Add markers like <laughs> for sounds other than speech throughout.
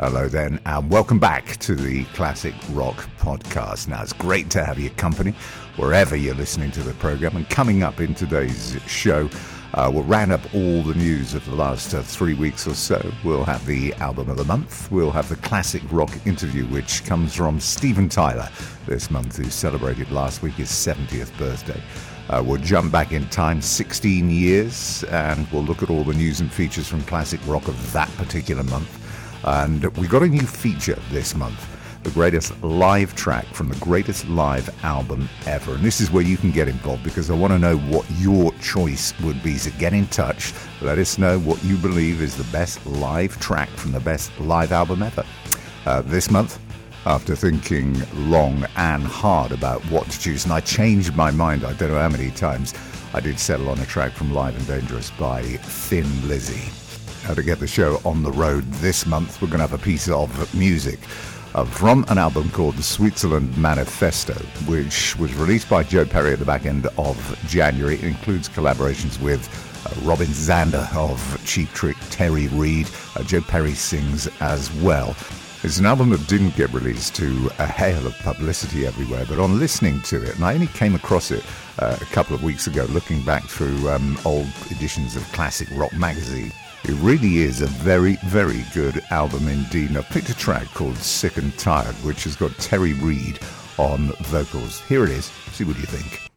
Hello, then, and welcome back to the Classic Rock Podcast. Now, it's great to have your company wherever you're listening to the program. And coming up in today's show, uh, we'll round up all the news of the last uh, three weeks or so. We'll have the album of the month. We'll have the classic rock interview, which comes from Steven Tyler this month, who celebrated last week his 70th birthday. Uh, we'll jump back in time 16 years and we'll look at all the news and features from classic rock of that particular month. And we got a new feature this month the greatest live track from the greatest live album ever. And this is where you can get involved because I want to know what your choice would be. So get in touch. Let us know what you believe is the best live track from the best live album ever. Uh, this month, after thinking long and hard about what to choose, and I changed my mind, I don't know how many times, I did settle on a track from Live and Dangerous by Thin Lizzy. Now, to get the show on the road this month, we're going to have a piece of music uh, from an album called the Sweetzerland Manifesto, which was released by Joe Perry at the back end of January. It includes collaborations with uh, Robin Zander of Cheap Trick, Terry Reid. Uh, Joe Perry sings as well. It's an album that didn't get released to a hail of publicity everywhere, but on listening to it, and I only came across it uh, a couple of weeks ago looking back through um, old editions of Classic Rock magazine, it really is a very, very good album indeed. I picked a track called Sick and Tired, which has got Terry Reid on vocals. Here it is. See what you think.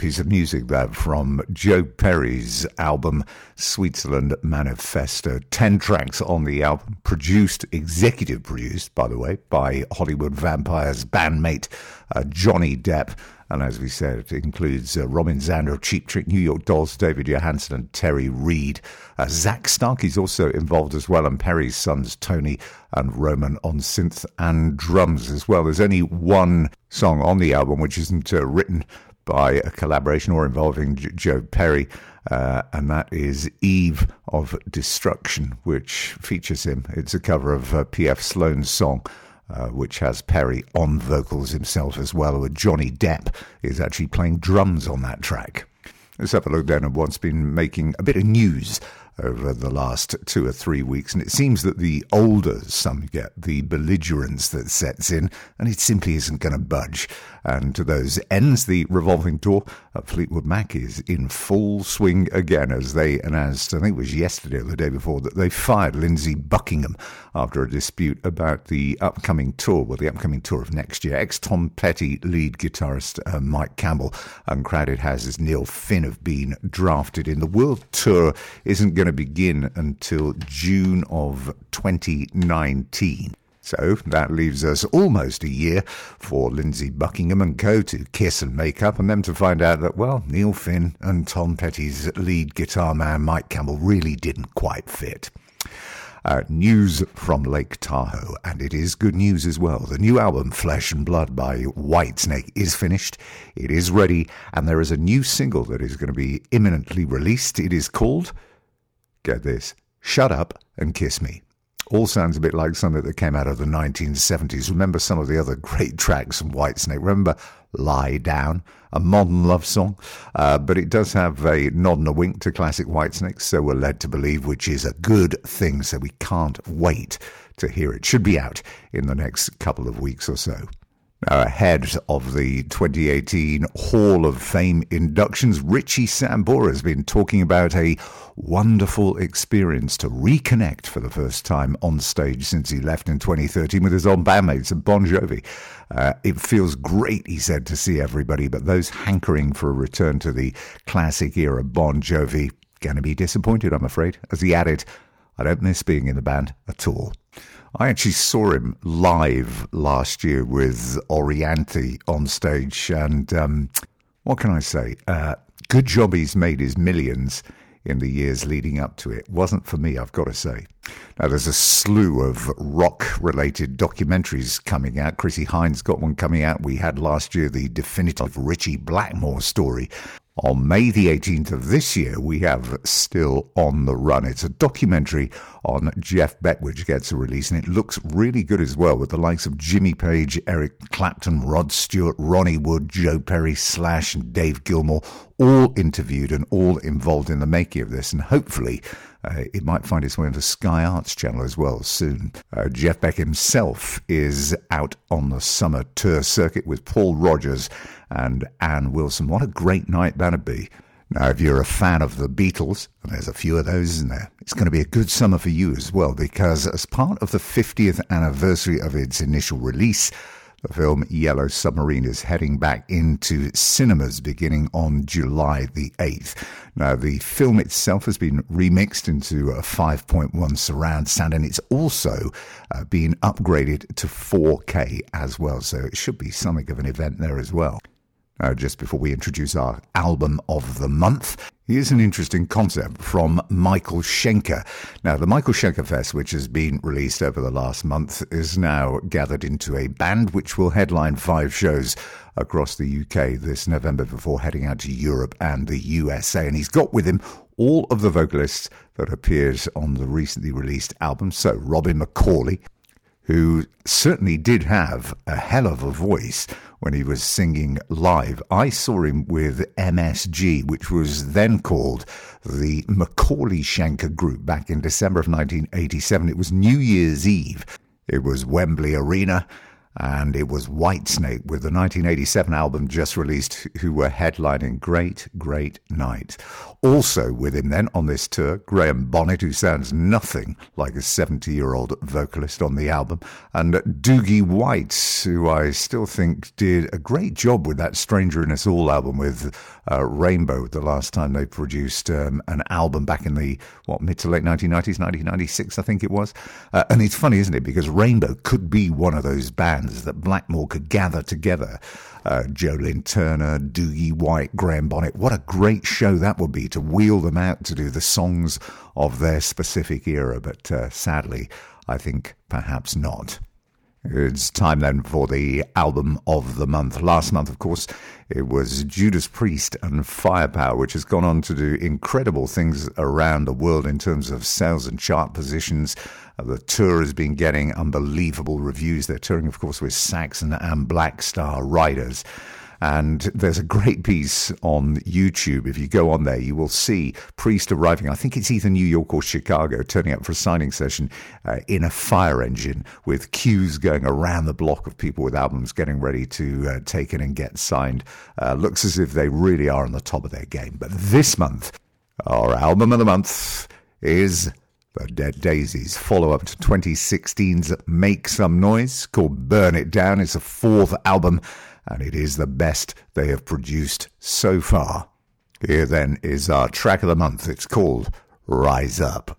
Piece of music there from Joe Perry's album Sweetzerland Manifesto. Ten tracks on the album, produced, executive produced, by the way, by Hollywood Vampires bandmate uh, Johnny Depp. And as we said, it includes uh, Robin Zander, of Cheap Trick, New York Dolls, David Johansen, and Terry Reid. Uh, Zak Starkey's also involved as well, and Perry's sons Tony and Roman on synth and drums as well. There's only one song on the album which isn't uh, written by a collaboration or involving J- Joe Perry, uh, and that is Eve of Destruction, which features him. It's a cover of uh, P.F. Sloan's song. Uh, which has Perry on vocals himself as well, where Johnny Depp is actually playing drums on that track. Let's have a look then at what's been making a bit of news over the last two or three weeks, and it seems that the older some get, the belligerence that sets in, and it simply isn't going to budge. And to those ends, the revolving door at Fleetwood Mac is in full swing again as they announced, I think it was yesterday or the day before, that they fired Lindsey Buckingham after a dispute about the upcoming tour, well, the upcoming tour of next year. Ex Tom Petty lead guitarist uh, Mike Campbell and Crowded House's Neil Finn have been drafted in. The world tour isn't going to begin until June of 2019. So that leaves us almost a year for Lindsey Buckingham and co to kiss and make up, and them to find out that, well, Neil Finn and Tom Petty's lead guitar man Mike Campbell really didn't quite fit. Uh, news from Lake Tahoe, and it is good news as well. The new album, Flesh and Blood by Whitesnake, is finished. It is ready, and there is a new single that is going to be imminently released. It is called, get this, Shut Up and Kiss Me all sounds a bit like something that came out of the 1970s. Remember some of the other <laughs> great tracks from Whitesnake? Remember Lie Down, a modern love song? Uh, but it does have a nod and a wink to classic Whitesnake, so we're led to believe, which is a good thing. So we can't wait to hear it. Should be out in the next couple of weeks or so. Ahead of the 2018 Hall of Fame inductions, Richie Sambora has been talking about a wonderful experience to reconnect for the first time on stage since he left in 2013 with his old bandmates at Bon Jovi. Uh, it feels great, he said, to see everybody, but those hankering for a return to the classic era Bon Jovi going to be disappointed, I'm afraid. As he added, I don't miss being in the band at all. I actually saw him live last year with Orianthi on stage, and um, what can I say? Uh, good job he's made his millions in the years leading up to it. Wasn't for me, I've got to say. Now, there's a slew of rock related documentaries coming out. Chrissie Hynde got one coming out. We had last year the definitive Ritchie Blackmore story on May the 18th of this year, we have Still on the Run. It's a documentary on Jeff Beck, which gets a release, and it looks really good as well, with the likes of Jimmy Page, Eric Clapton, Rod Stewart, Ronnie Wood, Joe Perry, Slash, and Dave Gilmour, all interviewed and all involved in the making of this. And hopefully, uh, it might find its way on the Sky Arts channel as well soon. Uh, Jeff Beck himself is out on the summer tour circuit with Paul Rodgers and Ann Wilson. What a great night that'd be. Now, if you're a fan of the Beatles, and there's a few of those in there, it's going to be a good summer for you as well, because as part of the 50th anniversary of its initial release, the film Yellow Submarine is heading back into cinemas beginning on July the 8th. Now, the film itself has been remixed into a 5.1 surround sound and it's also uh, been upgraded to 4K as well. So it should be something of an event there as well. Uh, just before we introduce our album of the month, here's an interesting concept from Michael Schenker. Now, the Michael Schenker Fest, which has been released over the last month, is now gathered into a band which will headline five shows across the UK this November before heading out to Europe and the USA. And he's got with him all of the vocalists that appeared on the recently released album. So, Robin McAuley, who certainly did have a hell of a voice when he was singing live. I saw him with MSG, which was then called the McAuley Schenker Group back in December of 1987. It was New Year's Eve. It was Wembley Arena. And it was Whitesnake with the 1987 album just released, who were headlining Great, Great Night. Also with him then on this tour, Graham Bonnet, who sounds nothing like a 70 year old vocalist on the album, and Doogie White, who I still think did a great job with that Stranger in Us All album with uh, Rainbow, the last time they produced um, an album back in the, what, mid to late 1990s, 1996, I think it was. Uh, and it's funny, isn't it? Because Rainbow could be one of those bands that Blackmore could gather together uh, Joe Lynn Turner, Doogie White, Graham Bonnet. What a great show that would be to wheel them out to do the songs of their specific era. But uh, sadly, I think perhaps not. It's time then for the album of the month. Last month, of course, it was Judas Priest and Firepower, which has gone on to do incredible things around the world in terms of sales and chart positions. Uh, the tour has been getting unbelievable reviews. They're touring, of course, with Saxon and Black Star Riders. And there's a great piece on YouTube. If you go on there, you will see Priest arriving. I think it's either New York or Chicago, turning up for a signing session uh, in a fire engine with queues going around the block of people with albums getting ready to uh, take it and get signed. Uh, looks as if they really are on the top of their game. But this month, our album of the month is the Dead Daisies' follow up to 2016's Make Some Noise, called Burn It Down, is a fourth album, and it is the best they have produced so far. Here then is our track of the month. It's called Rise Up.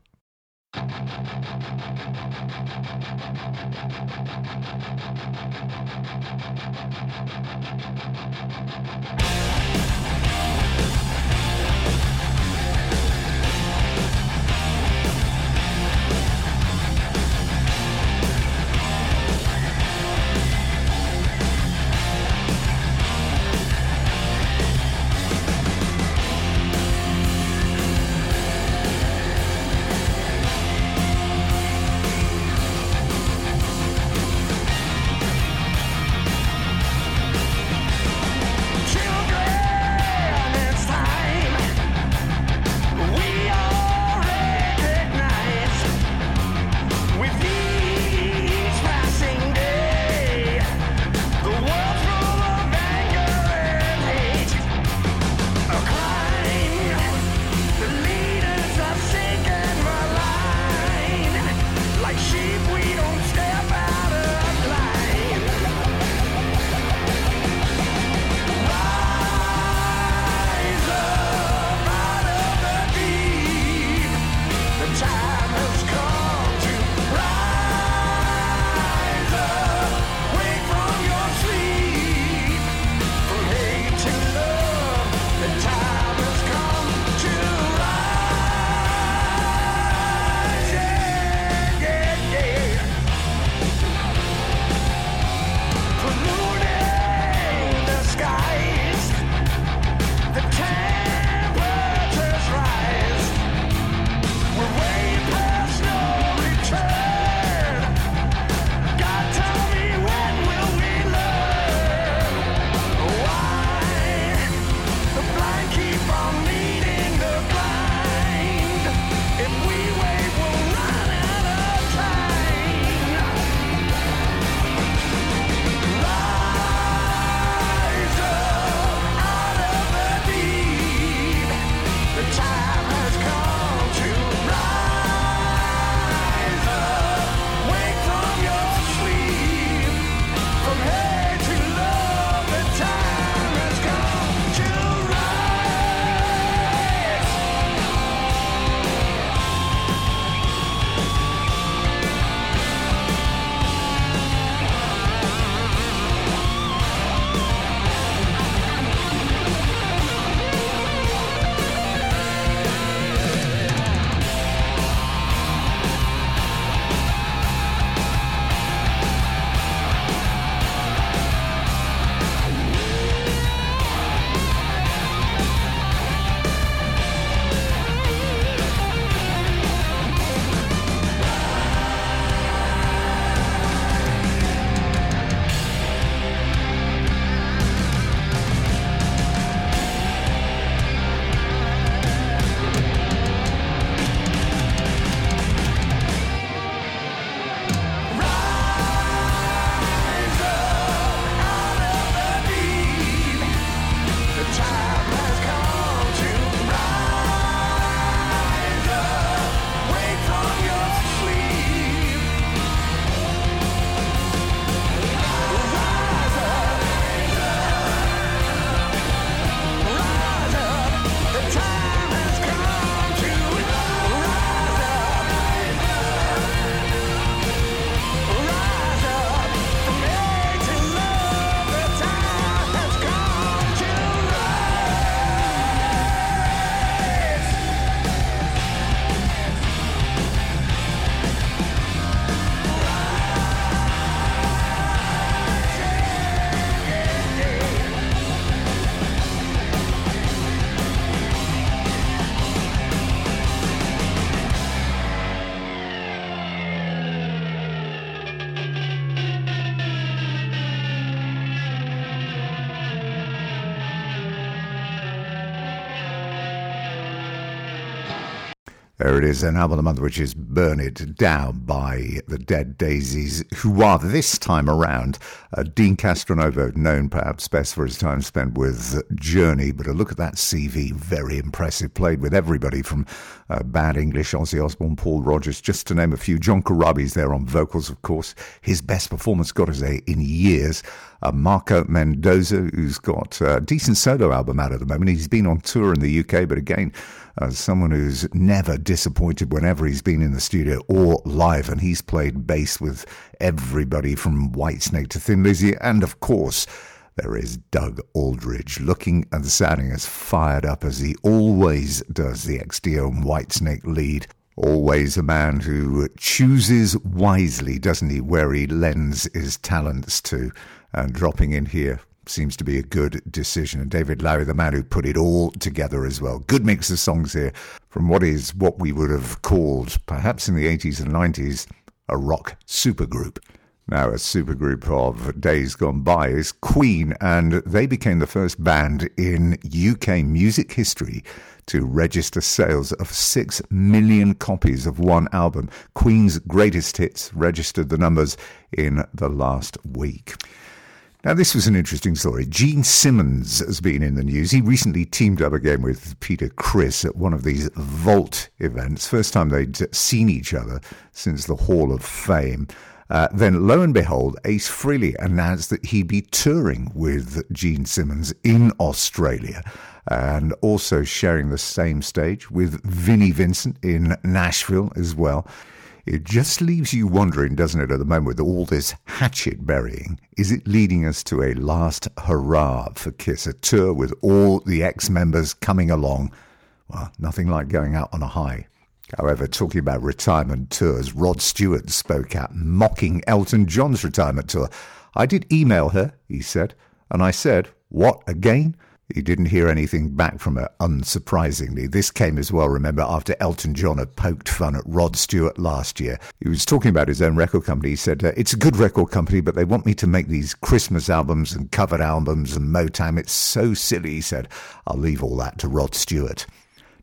It is, an album of the month, which is Burn It Down by the Dead Daisies, who are this time around uh, Deen Castronovo, known perhaps best for his time spent with Journey, but a look at that CV, very impressive. Played with everybody from uh, Bad English, Ozzy Osbourne, Paul Rodgers, just to name a few. John Corabi's there on vocals, of course. His best performance, got to say, in years. Uh, Marco Mendoza, who's got a decent solo album out at the moment. He's been on tour in the UK, but again, as someone who's never disappointed whenever he's been in the studio or live, and he's played bass with everybody from Whitesnake to Thin Lizzy, and of course, there is Doug Aldrich, looking and sounding as fired up as he always does, the and Whitesnake lead. Always a man who chooses wisely, doesn't he, where he lends his talents to. And dropping in here seems to be a good decision. And David Lowy, the man who put it all together as well. Good mix of songs here from what is what we would have called, perhaps in the 80s and 90s, a rock supergroup. Now, a supergroup of days gone by is Queen, and they became the first band in UK music history to register sales of 6 million copies of one album. Queen's greatest hits registered the numbers in the last week. Now, this was an interesting story. Gene Simmons has been in the news. He recently teamed up again with Peter Criss at one of these Vault events. First time they'd seen each other since the Hall of Fame. Uh, then, lo and behold, Ace Frehley announced that he'd be touring with Gene Simmons in Australia and also sharing the same stage with Vinnie Vincent in Nashville as well. It just leaves you wondering, doesn't it, at the moment with all this hatchet burying? Is it leading us to a last hurrah for Kiss, a tour with all the ex members coming along? Well, nothing like going out on a high. However, talking about retirement tours, Rod Stewart spoke out, mocking Elton John's retirement tour. I did email her, he said, and I said, What again? He didn't hear anything back from her, unsurprisingly. This came as well, remember, after Elton John had poked fun at Rod Stewart last year. He was talking about his own record company. He said, uh, It's a good record company, but they want me to make these Christmas albums and covered albums and Motown. It's so silly, he said. I'll leave all that to Rod Stewart.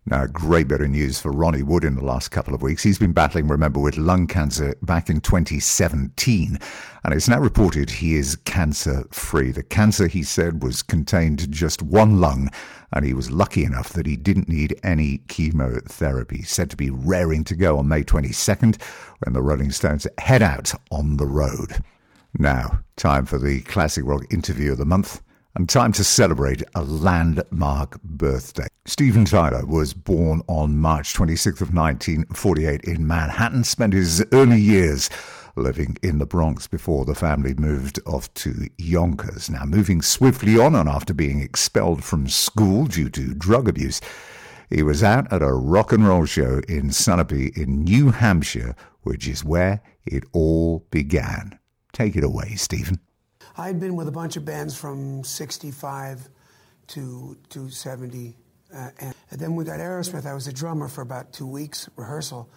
Now, great bit of news for Ronnie Wood in the last couple of weeks. He's been battling, remember, with lung cancer back in 2017, and it's now reported he is cancer free. The cancer, he said, was contained just one lung, and he was lucky enough that he didn't need any chemotherapy. Said to be raring to go on May 22nd when the Rolling Stones head out on the road. Now, time for the classic rock interview of the month and time to celebrate a landmark birthday. Steven Tyler was born on March 26th of 1948 in Manhattan, spent his early years living in the Bronx before the family moved off to Yonkers. Now, moving swiftly on and after being expelled from school due to drug abuse, he was out at a rock and roll show in Sunapee in New Hampshire, which is where it all began. Take it away, Steven. I'd been with a bunch of bands from 65 to, to 70. Uh, and, then we got Aerosmith. I was a drummer for about two weeks rehearsal.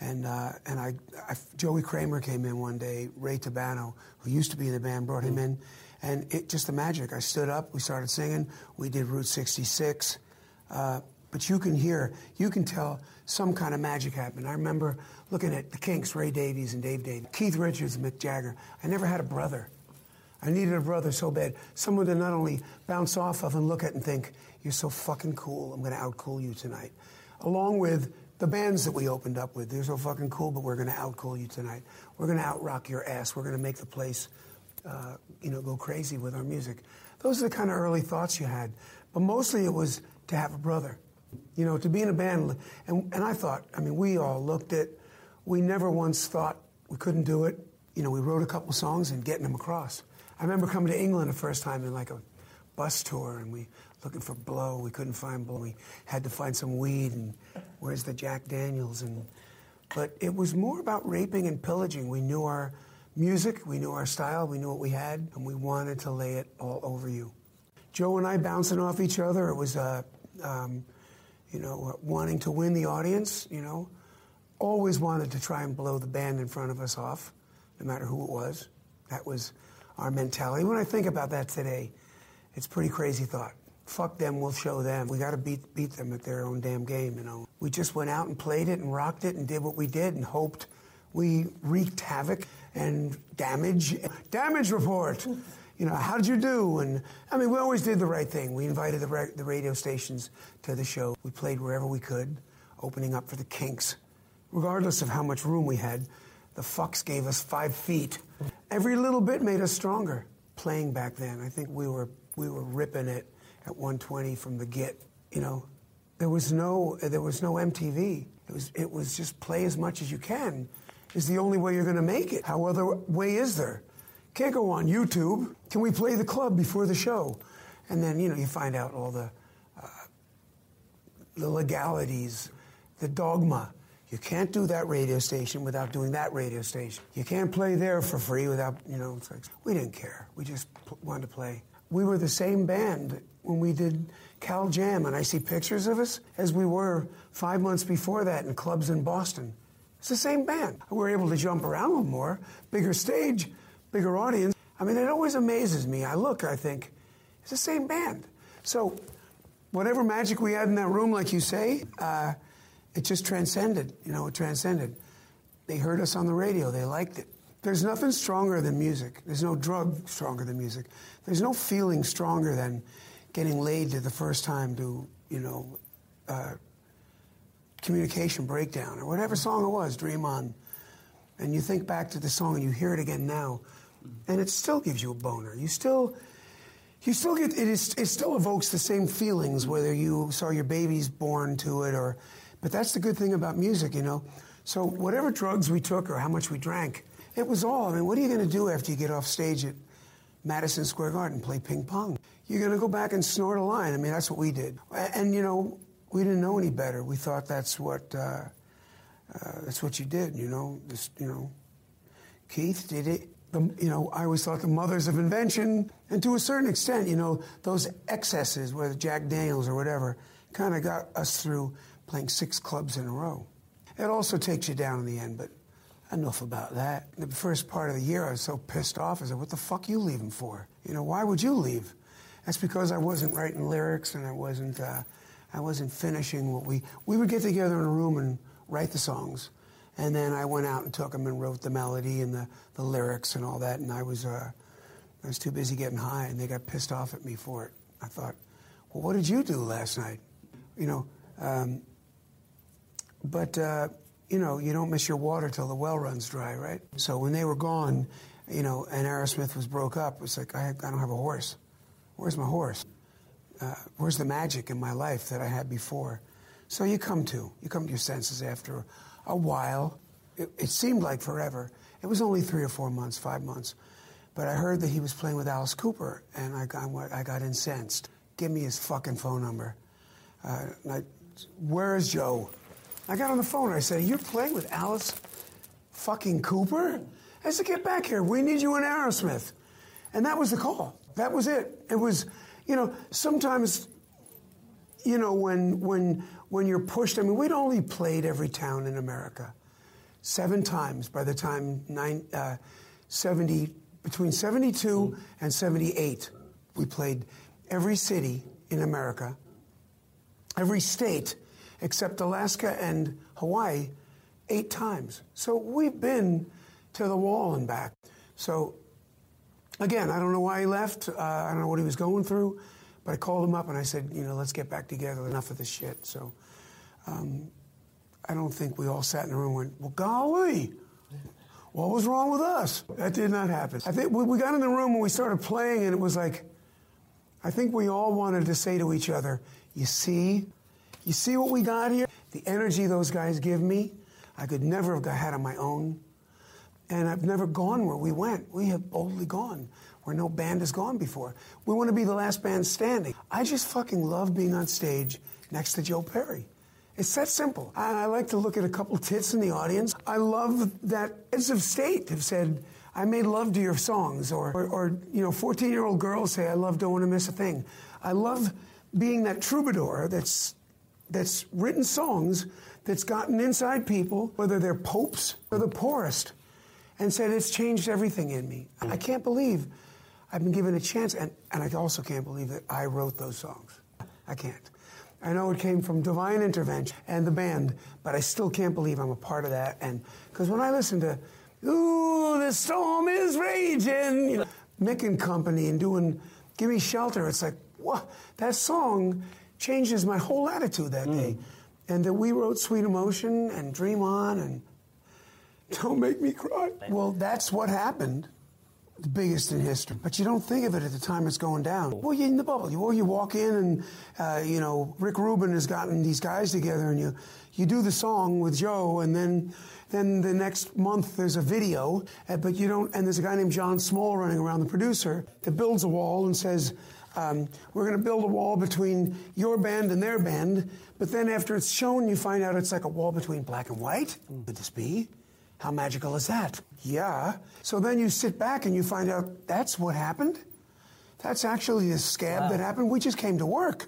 And, uh, and I, I, Joey Kramer came in one day, Ray Tabano, who used to be in the band, brought him in. And it just the magic. I stood up, we started singing, we did Route 66. Uh, but you can hear, you can tell some kind of magic happened. I remember looking at the Kinks, Ray Davies and Dave Davies, Keith Richards and Mick Jagger. I never had a brother. I needed a brother so bad. Someone to not only bounce off of and look at and think, you're so fucking cool, I'm going to outcool you tonight. Along with the bands that we opened up with, they're so fucking cool, but we're going to outcool you tonight. We're going to outrock your ass. We're going to make the place, uh, you know, go crazy with our music. Those are the kind of early thoughts you had. But mostly it was to have a brother, you know, to be in a band. And, and I thought, I mean, we all looked at, we never once thought we couldn't do it. You know, we wrote a couple songs and getting them across. I remember coming to England the first time in like a bus tour, and we looking for blow. We couldn't find blow. We had to find some weed, and where's the Jack Daniels? And but it was more about raping and pillaging. We knew our music, we knew our style, we knew what we had, and we wanted to lay it all over you. Joe and I bouncing off each other. It was, uh, um, you know, wanting to win the audience. You know, always wanted to try and blow the band in front of us off, no matter who it was. That was our mentality. When I think about that today, it's pretty crazy thought. fuck them, we'll show them. We got to beat beat them at their own damn game, you know. We just went out and played it and rocked it and did what we did and hoped we wreaked havoc and damage. Damage report. You know, how did you do? And I mean, we always did the right thing. We invited the, ra- the radio stations to the show. We played wherever we could, opening up for the Kinks. Regardless of how much room we had, the fucks gave us five feet. Every little bit made us stronger. Playing back then, I think we were we were ripping it at 120 from the get. You know, there was no there was no MTV. It was it was just play as much as you can. Is the only way you're going to make it. How other way is there? Can't go on YouTube. Can we play the club before the show? And then you know you find out all the uh, the legalities, the dogma. You can't do that radio station without doing that radio station. You can't play there for free without, you know, like, we didn't care. We just wanted to play. We were the same band when we did Cal Jam, and I see pictures of us as we were five months before that in clubs in Boston. It's the same band. We were able to jump around more, bigger stage, bigger audience. I mean, it always amazes me. I look, I think, it's the same band. So, whatever magic we had in that room, like you say, uh, it just transcended. You know, it transcended. They heard us on the radio. They liked it. There's nothing stronger than music. There's no drug stronger than music. There's no feeling stronger than getting laid to the first time to, you know, uh, communication breakdown or whatever song it was, Dream On. And you think back to the song and you hear it again now, and it still gives you a boner. You still, you still get it. Is, it still evokes the same feelings whether you saw your babies born to it or. But that's the good thing about music, you know. So whatever drugs we took or how much we drank, it was all. I mean, what are you going to do after you get off stage at Madison Square Garden, play ping pong? You're going to go back and snort a line. I mean, that's what we did. And you know, we didn't know any better. We thought that's what uh, uh, that's what you did. You know, this, you know, Keith did it. The, you know, I always thought the mothers of invention, and to a certain extent, you know, those excesses, whether Jack Daniels or whatever, kind of got us through playing six clubs in a row. It also takes you down in the end, but enough about that. The first part of the year, I was so pissed off. I said, "What the fuck you leaving for? You know, why would you leave?" That's because I wasn't writing lyrics and I wasn't, uh, I wasn't finishing what we. We would get together in a room and write the songs, and then I went out and took them and wrote the melody and the, the lyrics and all that. And I was, uh, I was too busy getting high, and they got pissed off at me for it. I thought, well, what did you do last night? You know, um, but uh, you know, you don't miss your water till the well runs dry, right? So when they were gone, you know, and Aerosmith was broke up, it was like I, I don't have a horse. Where's my horse? Uh, where's the magic in my life that I had before? So you come to, you come to your senses after a while. It, it seemed like forever. It was only three or four months, five months. But I heard that he was playing with Alice Cooper, and I got, I got incensed. Give me his fucking phone number. Uh, I, where is Joe? I got on the phone. I said, "You're playing with Alice fucking Cooper?" I said, "Get back here. We need you in Aerosmith." And that was the call. That was it. It was, you know, sometimes, you know, when when when you're pushed. I mean, we'd only played every town in America seven times by the time nine, uh, 70 between 72 and 78 we played every city in america every state except alaska and hawaii eight times. So we've been to the wall and back. So again i don't know why he left. Uh, i don't know what he was going through but i called him up and i said you know let's get back together. Enough of this shit. So um, I don't think we all sat in the room and went, well, golly, what was wrong with us? That did not happen. I think we got in the room and we started playing, and it was like, I think we all wanted to say to each other, you see, you see what we got here? The energy those guys give me, I could never have had on my own. And I've never gone where we went. We have boldly gone where no band has gone before. We want to be the last band standing. I just fucking love being on stage next to Joe Perry. It's that simple. I, I like to look at a couple tits in the audience. I love that heads of state have said, I made love to your songs, or, or, or you know, 14 year old girls say, I love Don't Want to Miss a Thing. I love being that troubadour that's, that's written songs that's gotten inside people, whether they're popes or the poorest, and said, It's changed everything in me. I can't believe I've been given a chance, and, and I also can't believe that I wrote those songs. I can't. I know it came from Divine Intervention and the band, but I still can't believe I'm a part of that. And because when I listen to, "Ooh, the storm is raging," you know, Mick and Company, and doing "Give Me Shelter," it's like, what? That song changes my whole attitude that day. And that we wrote "Sweet Emotion" and "Dream On" and "Don't Make Me Cry." Well, that's what happened the biggest in history. But you don't think of it at the time it's going down. Well, you're in the bubble. You, or you walk in and, uh, you know, Rick Rubin has gotten these guys together and you, you do the song with Joe and then, then the next month there's a video, uh, but you don't, and there's a guy named Jon Small running around, the producer, that builds a wall and says, um, we're going to build a wall between your band and their band, but then after it's shown, you find out it's like a wall between black and white. Could this be? How magical is that? Yeah. So then you sit back and you find out that's what happened. That's actually the scab that happened. We just came to work.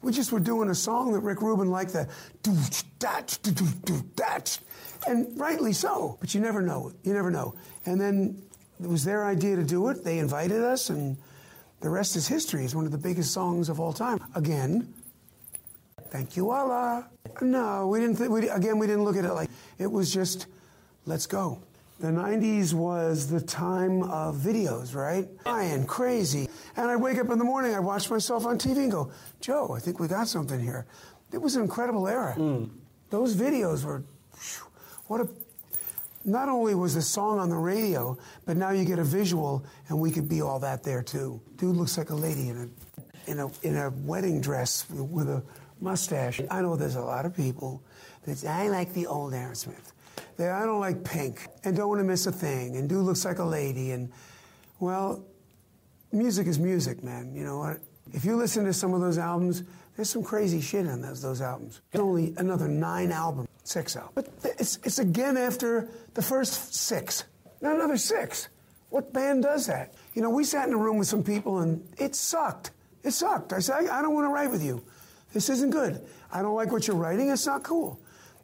We just were doing a song that Rick Rubin liked the do that do do do that, and rightly so. But you never know. You never know. And then it was their idea to do it. They invited us, and the rest is history. It's one of the biggest songs of all time. Again, thank you, Allah. No, we didn't. Th- we, again, we didn't look at it like it was just let's go. The 90s was the time of videos, right? Crying, crazy. And I'd wake up in the morning, I'd watch myself on TV and go, Joe, I think we got something here. It was an incredible era. Mm. Those videos were, what a, not only was the song on the radio, but now you get a visual and we could be all that there too. Dude looks like a lady in a, in a, in a wedding dress with a mustache. I know there's a lot of people that I like the old Aerosmith. They, I don't like pink and don't want to miss a thing and dude looks like a lady and well, music is music, man. You know what? If you listen to some of those albums, there's some crazy shit on those, those albums. It's only another nine albums, six albums. But it's, it's again after the first six, not another six. What band does that? You know, we sat in a room with some people and it sucked. It sucked. I said, I, I don't want to write with you. This isn't good. I don't like what you're writing. It's not cool.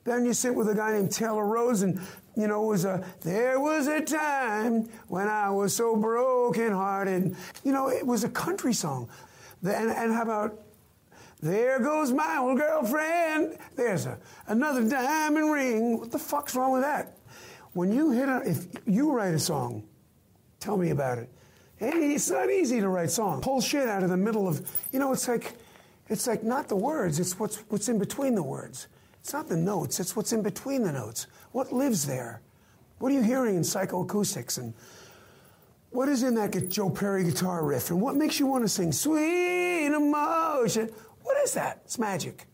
Then you sit with a guy named Taylor Rose, and you know, it was a there was a time when I was so broken hearted. You know, it was a country song. The- And, and how about there goes my old girlfriend? There's a, another diamond ring. What the fuck's wrong with that? When you hit a, if you write a song, tell me about it. Hey, it's not easy to write songs. Pull shit out of the middle of, you know, it's like, it's like not the words, it's what's, what's in between the words. It's not the notes, it's what's in between the notes. What lives there? What are you hearing in psychoacoustics? And what is in that Joe Perry guitar riff? And what makes you want to sing sweet emotion? What is that? It's magic.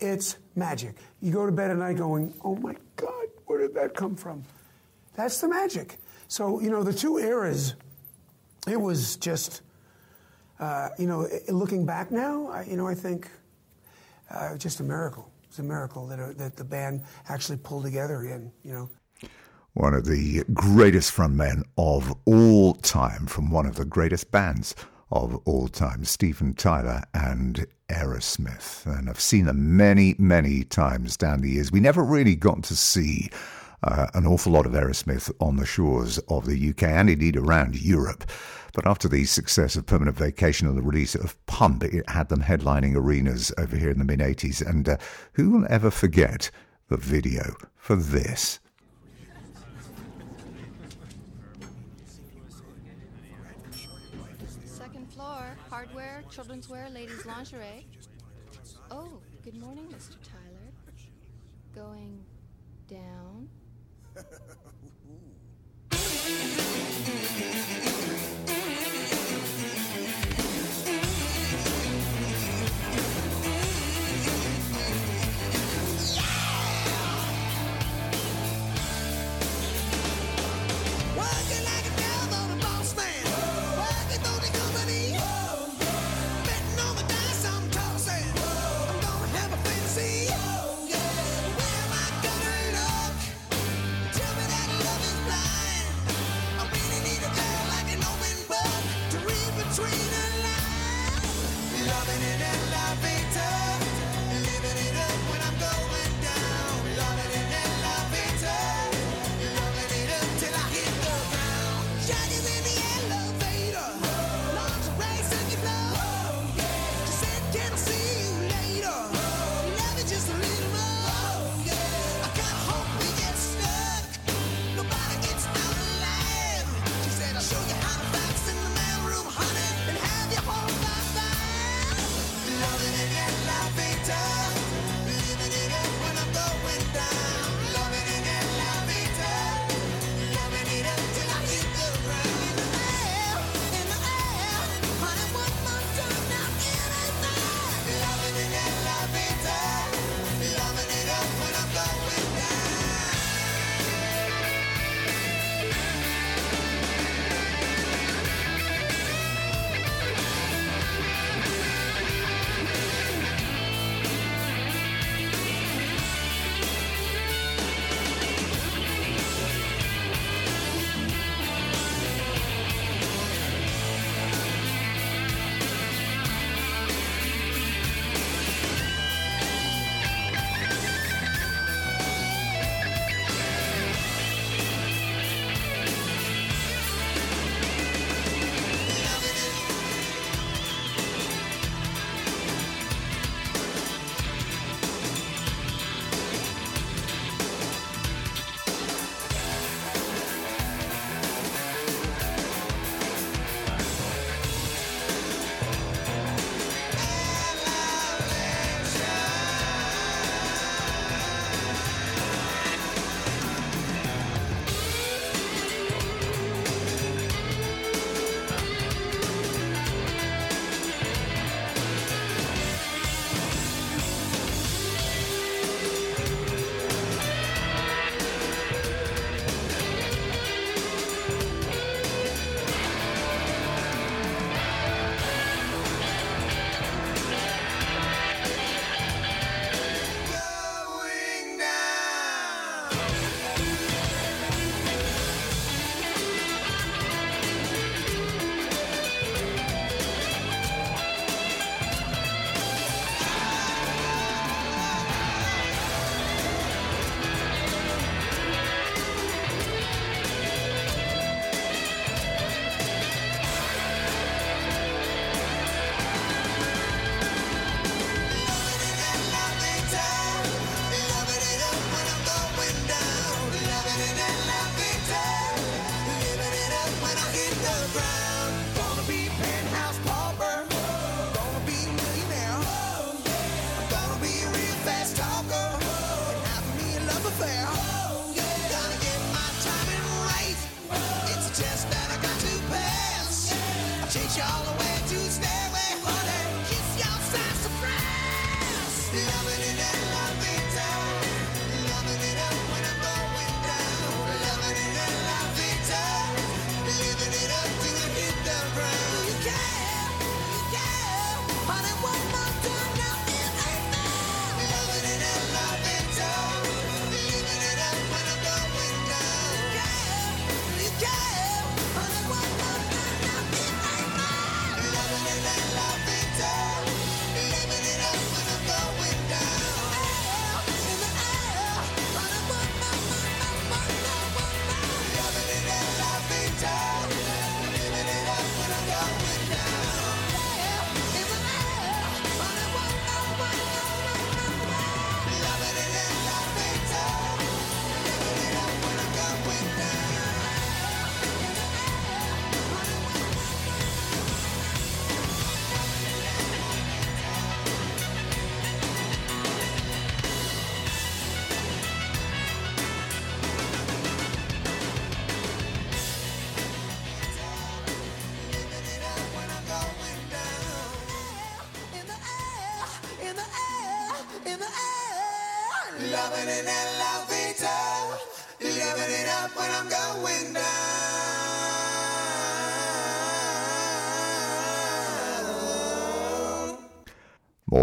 It's magic. You go to bed at night going, oh my God, where did that come from? That's the magic. So, you know, the two eras, it was just, uh, you know, looking back now, I, you know, I think uh, just a miracle. It's a miracle that, uh, that the band actually pulled together again, you know. One of the greatest frontmen of all time from one of the greatest bands of all time, Steven Tyler and Aerosmith. And I've seen them many, many times down the years. We never really got to see uh, an awful lot of Aerosmith on the shores of the UK and indeed around Europe. But after the success of Permanent Vacation and the release of Pump, it had them headlining arenas over here in the mid 80s. And uh, who will ever forget the video for this? Lingerie.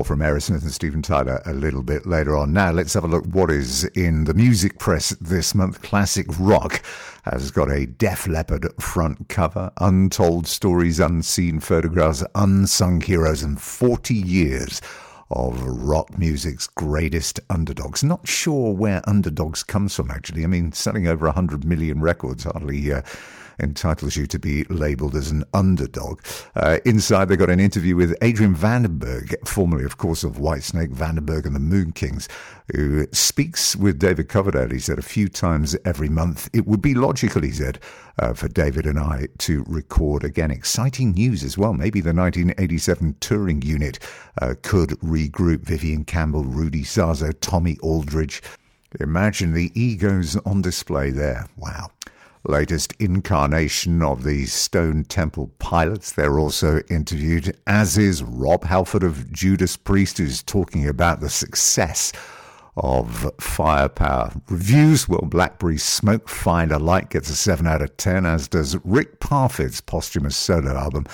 More from Aerosmith and Steven Tyler a little bit later on. Now, let's have a look what is in the music press this month. Classic rock has got a Def Leppard front cover, untold stories, unseen photographs, unsung heroes, and 40 years of rock music's greatest underdogs. Not sure where underdogs comes from, actually. I mean, selling over 100 million records hardly. Uh, entitles you to be labelled as an underdog. Uh, inside, they got an interview with Adrian Vandenberg, formerly, of course, of Whitesnake, Vandenberg and the Moon Kings, who speaks with David Coverdale, he said, a few times every month. It would be logical, he said, uh, for David and I to record again. Exciting news as well. Maybe the 1987 touring unit uh, could regroup Vivian Campbell, Rudy Sarzo, Tommy Aldridge. Imagine the egos on display there. Wow latest incarnation of the Stone Temple Pilots. They're also interviewed, as is Rob Halford of Judas Priest, who's talking about the success of Firepower. Reviews, well, Blackberry Smoke Find a Light gets a 7 out of 10, as does Rick Parfitt's posthumous solo album,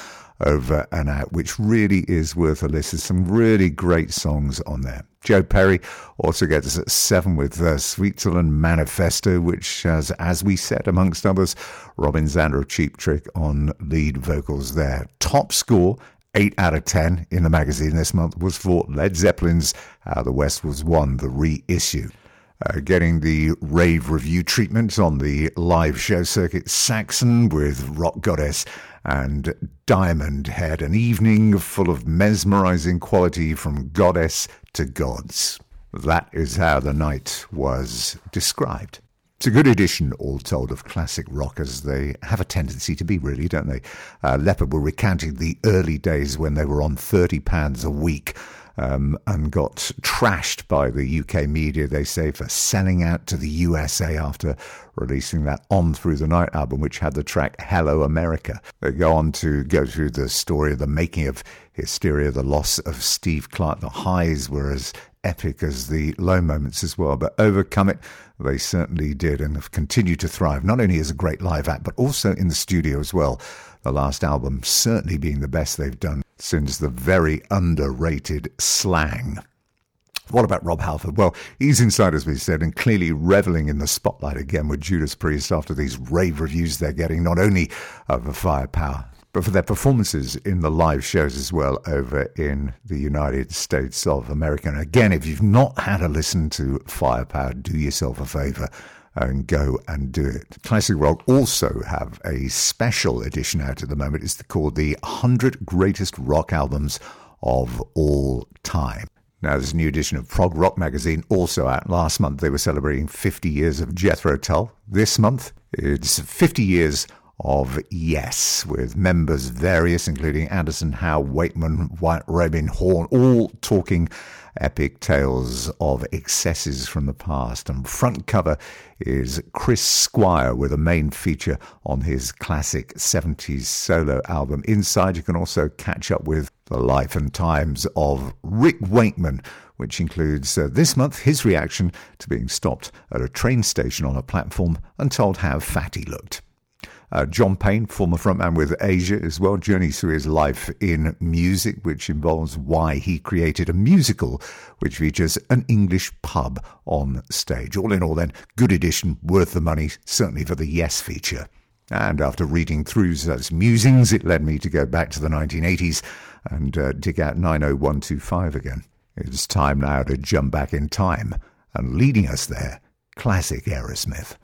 Over and Out, which really is worth a listen. Some really great songs on there. Joe Perry also gets us at seven with uh, Sweetzerland Manifesto, which has, as we said, amongst others, Robin Zander of Cheap Trick on lead vocals there. Top score, 8 out of 10 in the magazine this month was for Led Zeppelin's How the West Was Won, the reissue. Uh, getting the rave review treatment on the live show circuit, Saxon with Rock Goddess and Diamond Head, an evening full of mesmerizing quality from goddess to gods. That is how the night was described. It's a good edition, all told, of classic rock, as they have a tendency to be, really, don't they? Uh, Leppard were recounting the early days when they were on £30 a week um, and got trashed by the UK media, they say, for selling out to the USA after releasing that On Through the Night album, which had the track Hello America. They go on to go through the story of the making of Hysteria, the loss of Steve Clark. The highs were as epic as the low moments as well, but overcome it, they certainly did and have continued to thrive, not only as a great live act, but also in the studio as well. The last album certainly being the best they've done since the very underrated slang. What about Rob Halford? Well, he's inside, as we said, and clearly reveling in the spotlight again with Judas Priest after these rave reviews they're getting, not only of firepower, but for their performances in the live shows as well over in the United States of America. And again, if you've not had a listen to Firepower, do yourself a favor and go and do it. Classic Rock also have a special edition out at the moment. It's called the 100 Greatest Rock Albums of All Time. Now, there's a new edition of Prog Rock magazine also out. Last month, they were celebrating 50 years of Jethro Tull. This month, it's 50 years of Yes, with members various, including Anderson, Howe, Wakeman, White, Rabin, Horn, all talking epic tales of excesses from the past. And front cover is Chris Squire with a main feature on his classic 70s solo album. Inside, you can also catch up with the life and times of Rick Wakeman, which includes uh, this month his reaction to being stopped at a train station on a platform and told how fat he looked. Uh, John Payne, former frontman with Asia, as well, journeys through his life in music, which involves why he created a musical which features an English pub on stage. All in all, then, good edition, worth the money, certainly for the Yes feature. And after reading through such musings, it led me to go back to the 1980s and uh, dig out 90125 again. It's time now to jump back in time, and leading us there, classic Aerosmith.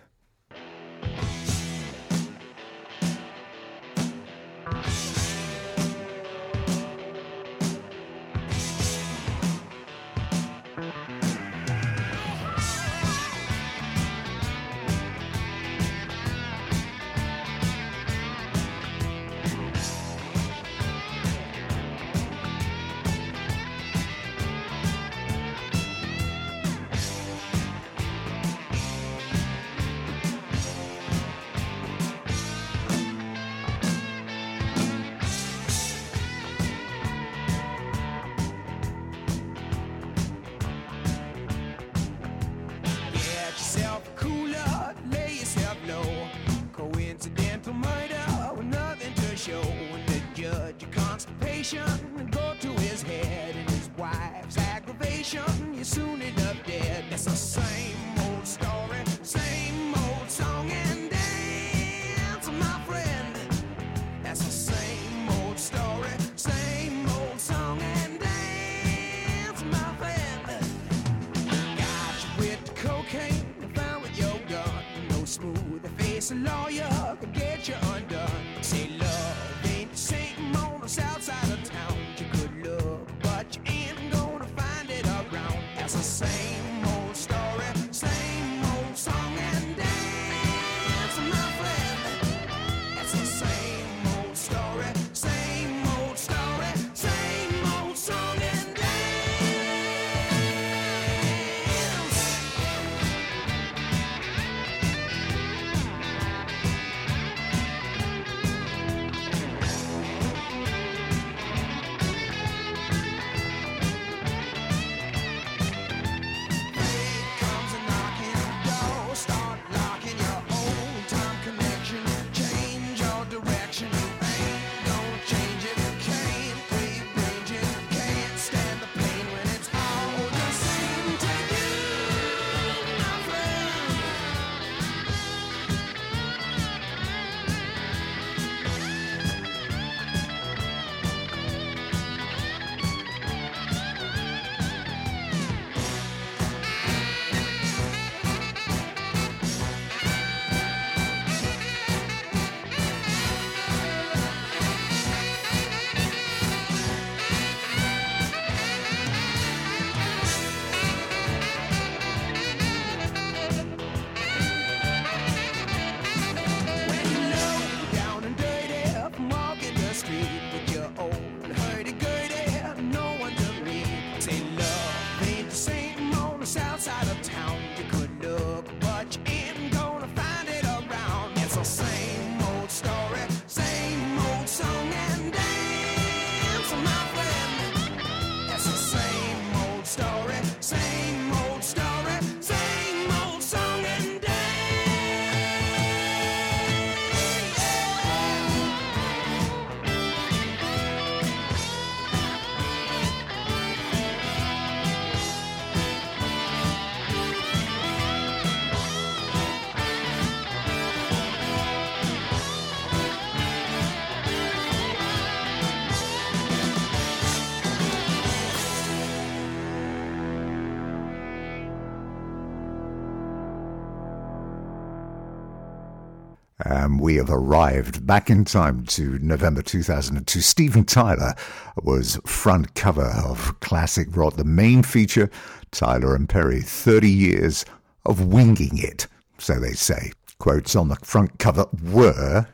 Um, we have arrived back in time to November 2002. Steven Tyler was front cover of Classic Rock, the main feature, Tyler and Perry, 30 years of winging it, so they say. Quotes on the front cover were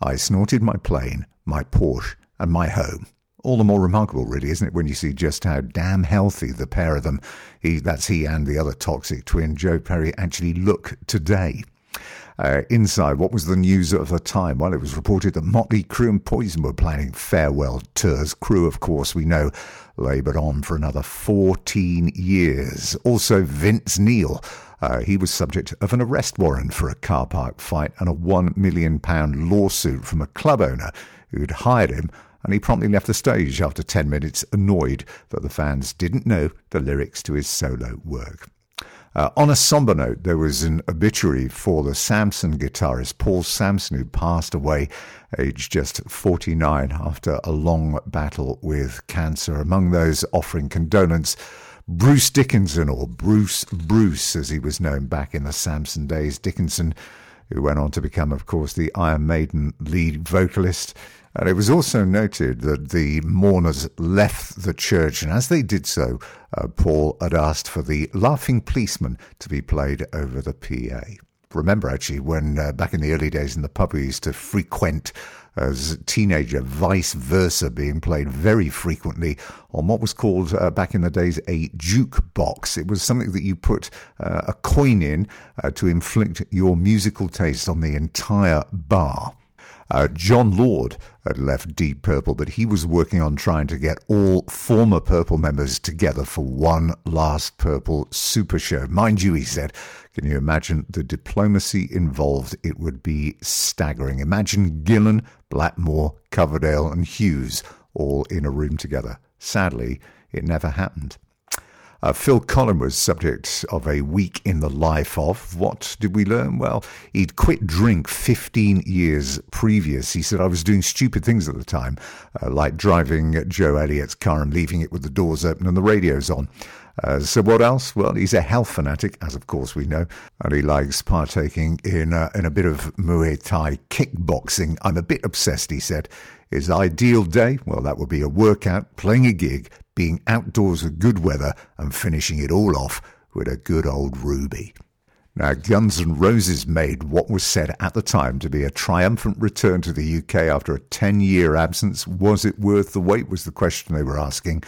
I snorted my plane, my Porsche, and my home. All the more remarkable, really, isn't it, when you see just how damn healthy the pair of them, he, that's he and the other toxic twin, Joe Perry, actually look today. Uh, inside, what was the news of the time? Well, it was reported that Motley Crue and Poison were planning farewell tours. Crue, of course, we know, laboured on for another 14 years. Also, Vince Neil. Uh, he was subject of an arrest warrant for a car park fight and a £1 million lawsuit from a club owner who'd hired him, and he promptly left the stage after 10 minutes, annoyed that the fans didn't know the lyrics to his solo work. Uh, on a somber note, there was an obituary for the Samson guitarist Paul Samson, who passed away aged just 49 after a long battle with cancer. Among those offering condolence, Bruce Dickinson, or Bruce Bruce as he was known back in the Samson days. Dickinson, who went on to become, of course, the Iron Maiden lead vocalist. And it was also noted that the mourners left the church, and as they did so, uh, Paul had asked for the Laughing Policeman to be played over the PA. Remember, actually, when uh, back in the early days in the pub we used to frequent as a teenager, vice versa being played very frequently on what was called uh, back in the days a jukebox. It was something that you put uh, a coin in uh, to inflict your musical taste on the entire bar. Uh, Jon Lord had left Deep Purple, but he was working on trying to get all former Purple members together for one last Purple super show. Mind you, he said, can you imagine the diplomacy involved? It would be staggering. Imagine Gillan, Blackmore, Coverdale, and Hughes all in a room together. Sadly, it never happened. Uh, Phil Collen was subject of a week in the life of. What did we learn? Well, he'd quit drink 15 years previous. He said, I was doing stupid things at the time, uh, like driving Joe Elliott's car and leaving it with the doors open and the radios on. Uh, so what else? Well, he's a health fanatic, as of course we know, and he likes partaking in uh, in a bit of Muay Thai kickboxing. I'm a bit obsessed, he said. His ideal day? Well, that would be a workout, playing a gig, being outdoors with good weather, and finishing it all off with a good old Ruby. Now, Guns N' Roses made what was said at the time to be a triumphant return to the UK after a 10 year absence. Was it worth the wait? Was the question they were asking.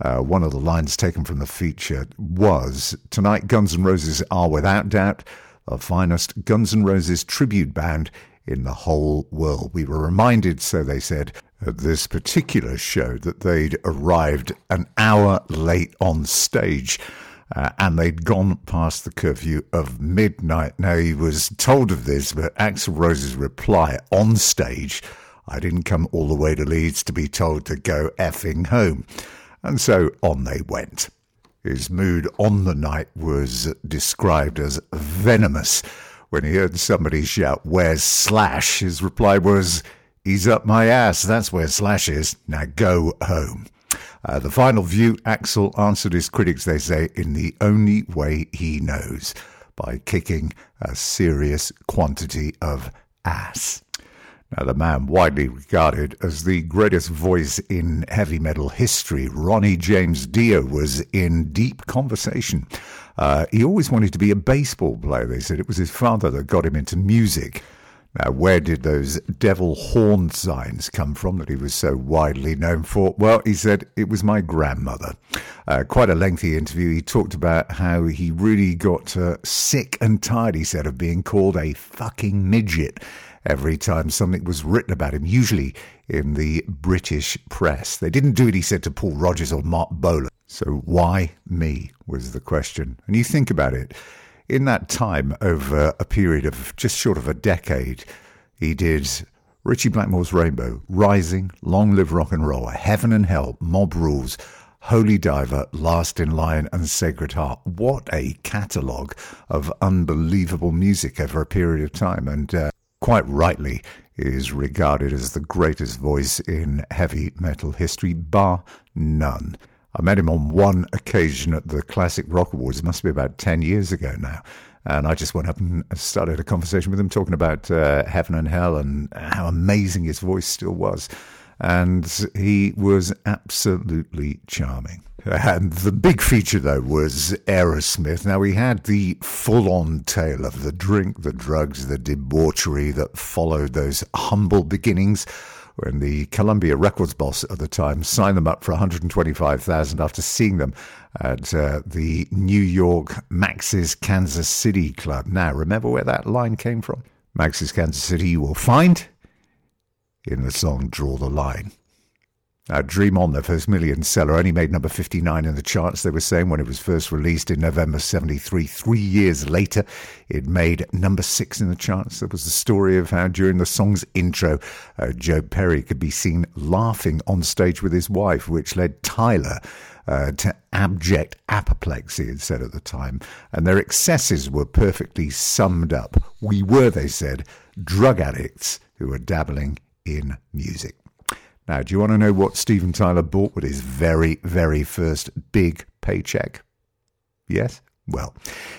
Uh, one of the lines taken from the feature was Tonight, Guns N' Roses are without doubt the finest Guns N' Roses tribute band in the whole world. We were reminded, so they said, at this particular show that they'd arrived an hour late on stage. Uh, and they'd gone past the curfew of midnight. Now, he was told of this, but Axl Rose's reply on stage, I didn't come all the way to Leeds to be told to go effing home. And so on they went. His mood on the night was described as venomous. When he heard somebody shout, Where's Slash? His reply was, He's up my ass. That's where Slash is. Now go home. Uh, the final view, Axl answered his critics, they say, in the only way he knows by kicking a serious quantity of ass. Now, the man widely regarded as the greatest voice in heavy metal history, Ronnie James Dio, was in deep conversation. Uh, he always wanted to be a baseball player, they said. It was his father that got him into music. Now, where did those devil horn signs come from that he was so widely known for? Well, he said it was my grandmother. Uh, quite a lengthy interview. He talked about how he really got uh, sick and tired, he said, of being called a fucking midget every time something was written about him, usually in the British press. They didn't do it, he said, to Paul Rodgers or Marc Bolan. So why me was the question. And you think about it. In that time, over a period of just short of a decade, he did Ritchie Blackmore's Rainbow, Rising, Long Live Rock and Roll, Heaven and Hell, Mob Rules, Holy Diver, Last in Line, and Sacred Heart. What a catalogue of unbelievable music over a period of time. And uh, quite rightly is regarded as the greatest voice in heavy metal history, bar none. I met him on one occasion at the Classic Rock Awards. It must be about 10 years ago now. And I just went up and started a conversation with him, talking about uh, heaven and hell and how amazing his voice still was. And he was absolutely charming. And the big feature, though, was Aerosmith. Now, we had the full on tale of the drink, the drugs, the debauchery that followed those humble beginnings when the Columbia Records boss at the time signed them up for 125000 after seeing them at uh, the New York Max's Kansas City Club. Now, remember where that line came from? Max's Kansas City, you will find in the song Draw the Line. Uh, Dream On, their first million seller, only made number 59 in the charts, they were saying, when it was first released in November 73. Three years later, it made number six in the charts. There was the story of how, during the song's intro, uh, Joe Perry could be seen laughing on stage with his wife, which led Tyler uh, to abject apoplexy, it said at the time. And their excesses were perfectly summed up. We were, they said, drug addicts who were dabbling in music. Now, do you want to know what Steven Tyler bought with his very, very first big paycheck? Yes? Well,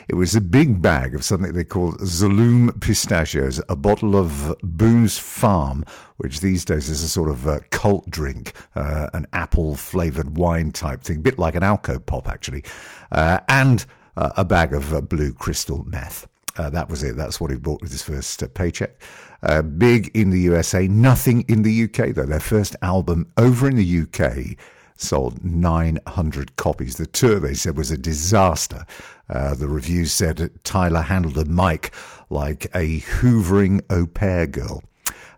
it was a big bag of something they call Zaloom pistachios, a bottle of Boone's Farm, which these days is a sort of a cult drink, uh, an apple flavored wine type thing, a bit like an Alco Pop, actually, uh, and uh, a bag of uh, blue crystal meth. Uh, that was it. That's what he bought with his first uh, paycheck. Uh, big in the USA, nothing in the UK though. Their first album over in the UK sold 900 copies. The tour, they said, was a disaster. Uh, the reviews said Tyler handled a mic like a hoovering au pair girl.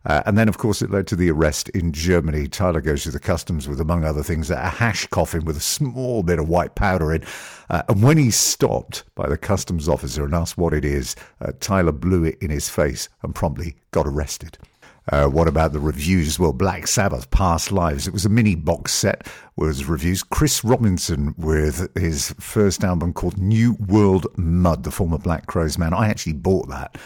Uh, and then, of course, it led to the arrest in Germany. Tyler goes to the customs with, among other things, a hash coffin with a small bit of white powder in. Uh, and when he's stopped by the customs officer and asked what it is, uh, Tyler blew it in his face and promptly got arrested. Uh, what about the reviews? Well, Black Sabbath, Past Lives. It was a mini box set was reviews. Chris Robinson with his first album called New World Mud, the former Black Crowes man. I actually bought that.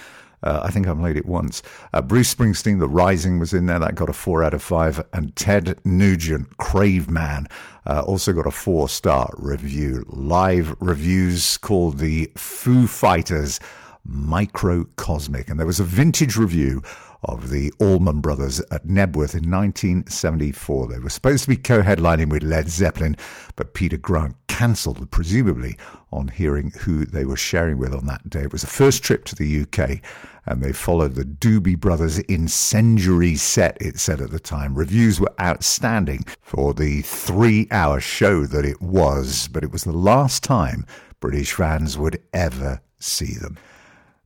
Uh, I think I played it once. Uh, Bruce Springsteen, The Rising was in there. That got a four out of five. And Ted Nugent, Craveman, uh, also got a four star review. Live reviews called the Foo Fighters Microcosmic. And there was a vintage review of the Allman Brothers at Knebworth in 1974. They were supposed to be co headlining with Led Zeppelin, but Peter Grant cancelled, presumably on hearing who they were sharing with on that day. It was the first trip to the UK, and they followed the Doobie Brothers' incendiary set, it said at the time. Reviews were outstanding for the three hour show that it was, but it was the last time British fans would ever see them.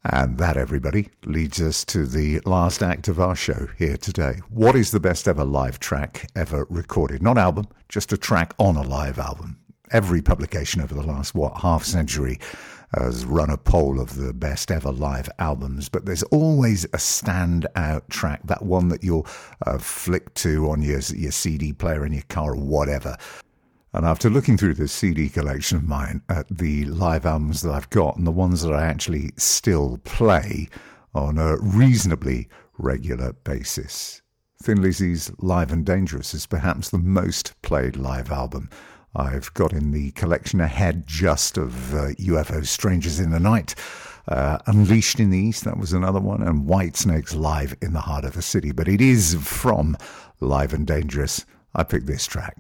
And that, everybody, leads us to the last act of our show here today. What is the best ever live track ever recorded? Not album, just a track on a live album. Every publication over the last, what, half century has run a poll of the best ever live albums, but there's always a standout track, that one that you'll uh, flick to on your, your CD player in your car or whatever. And after looking through this CD collection of mine at the live albums that I've got and the ones that I actually still play on a reasonably regular basis, Thin Lizzy's Live and Dangerous is perhaps the most played live album I've got in the collection ahead just of uh, UFO Strangers in the Night. Uh, Unleashed in the East, that was another one, and Whitesnake's Live in the Heart of the City. But it is from Live and Dangerous. I picked this track.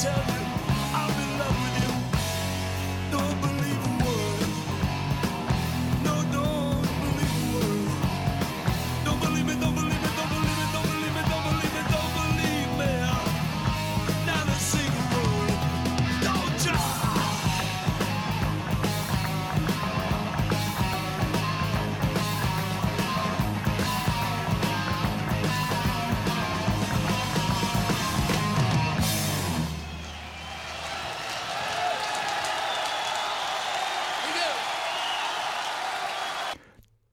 Tell you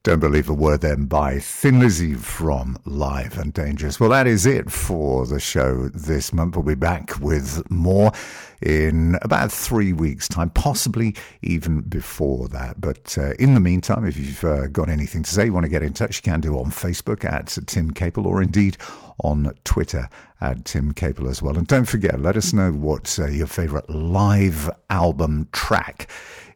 Don't believe a word then by Thin Lizzy from Live and Dangerous. Well, that is it for the show this month. We'll be back with more in about three weeks' time, possibly even before that. But uh, in the meantime, if you've uh, got anything to say, you want to get in touch, you can do on Facebook at Tim Capel or indeed on Twitter at Tim Capel as well. And don't forget, let us know what uh, your favourite live album track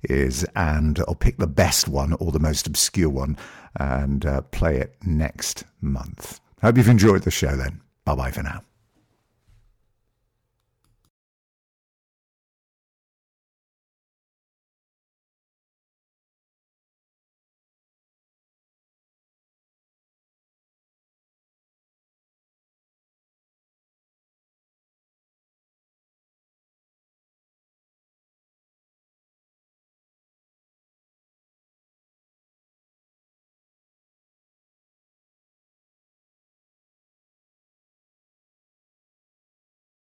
is, and I'll pick the best one or the most obscure one and uh, play it next month. Hope you've enjoyed the show then. Bye bye for now.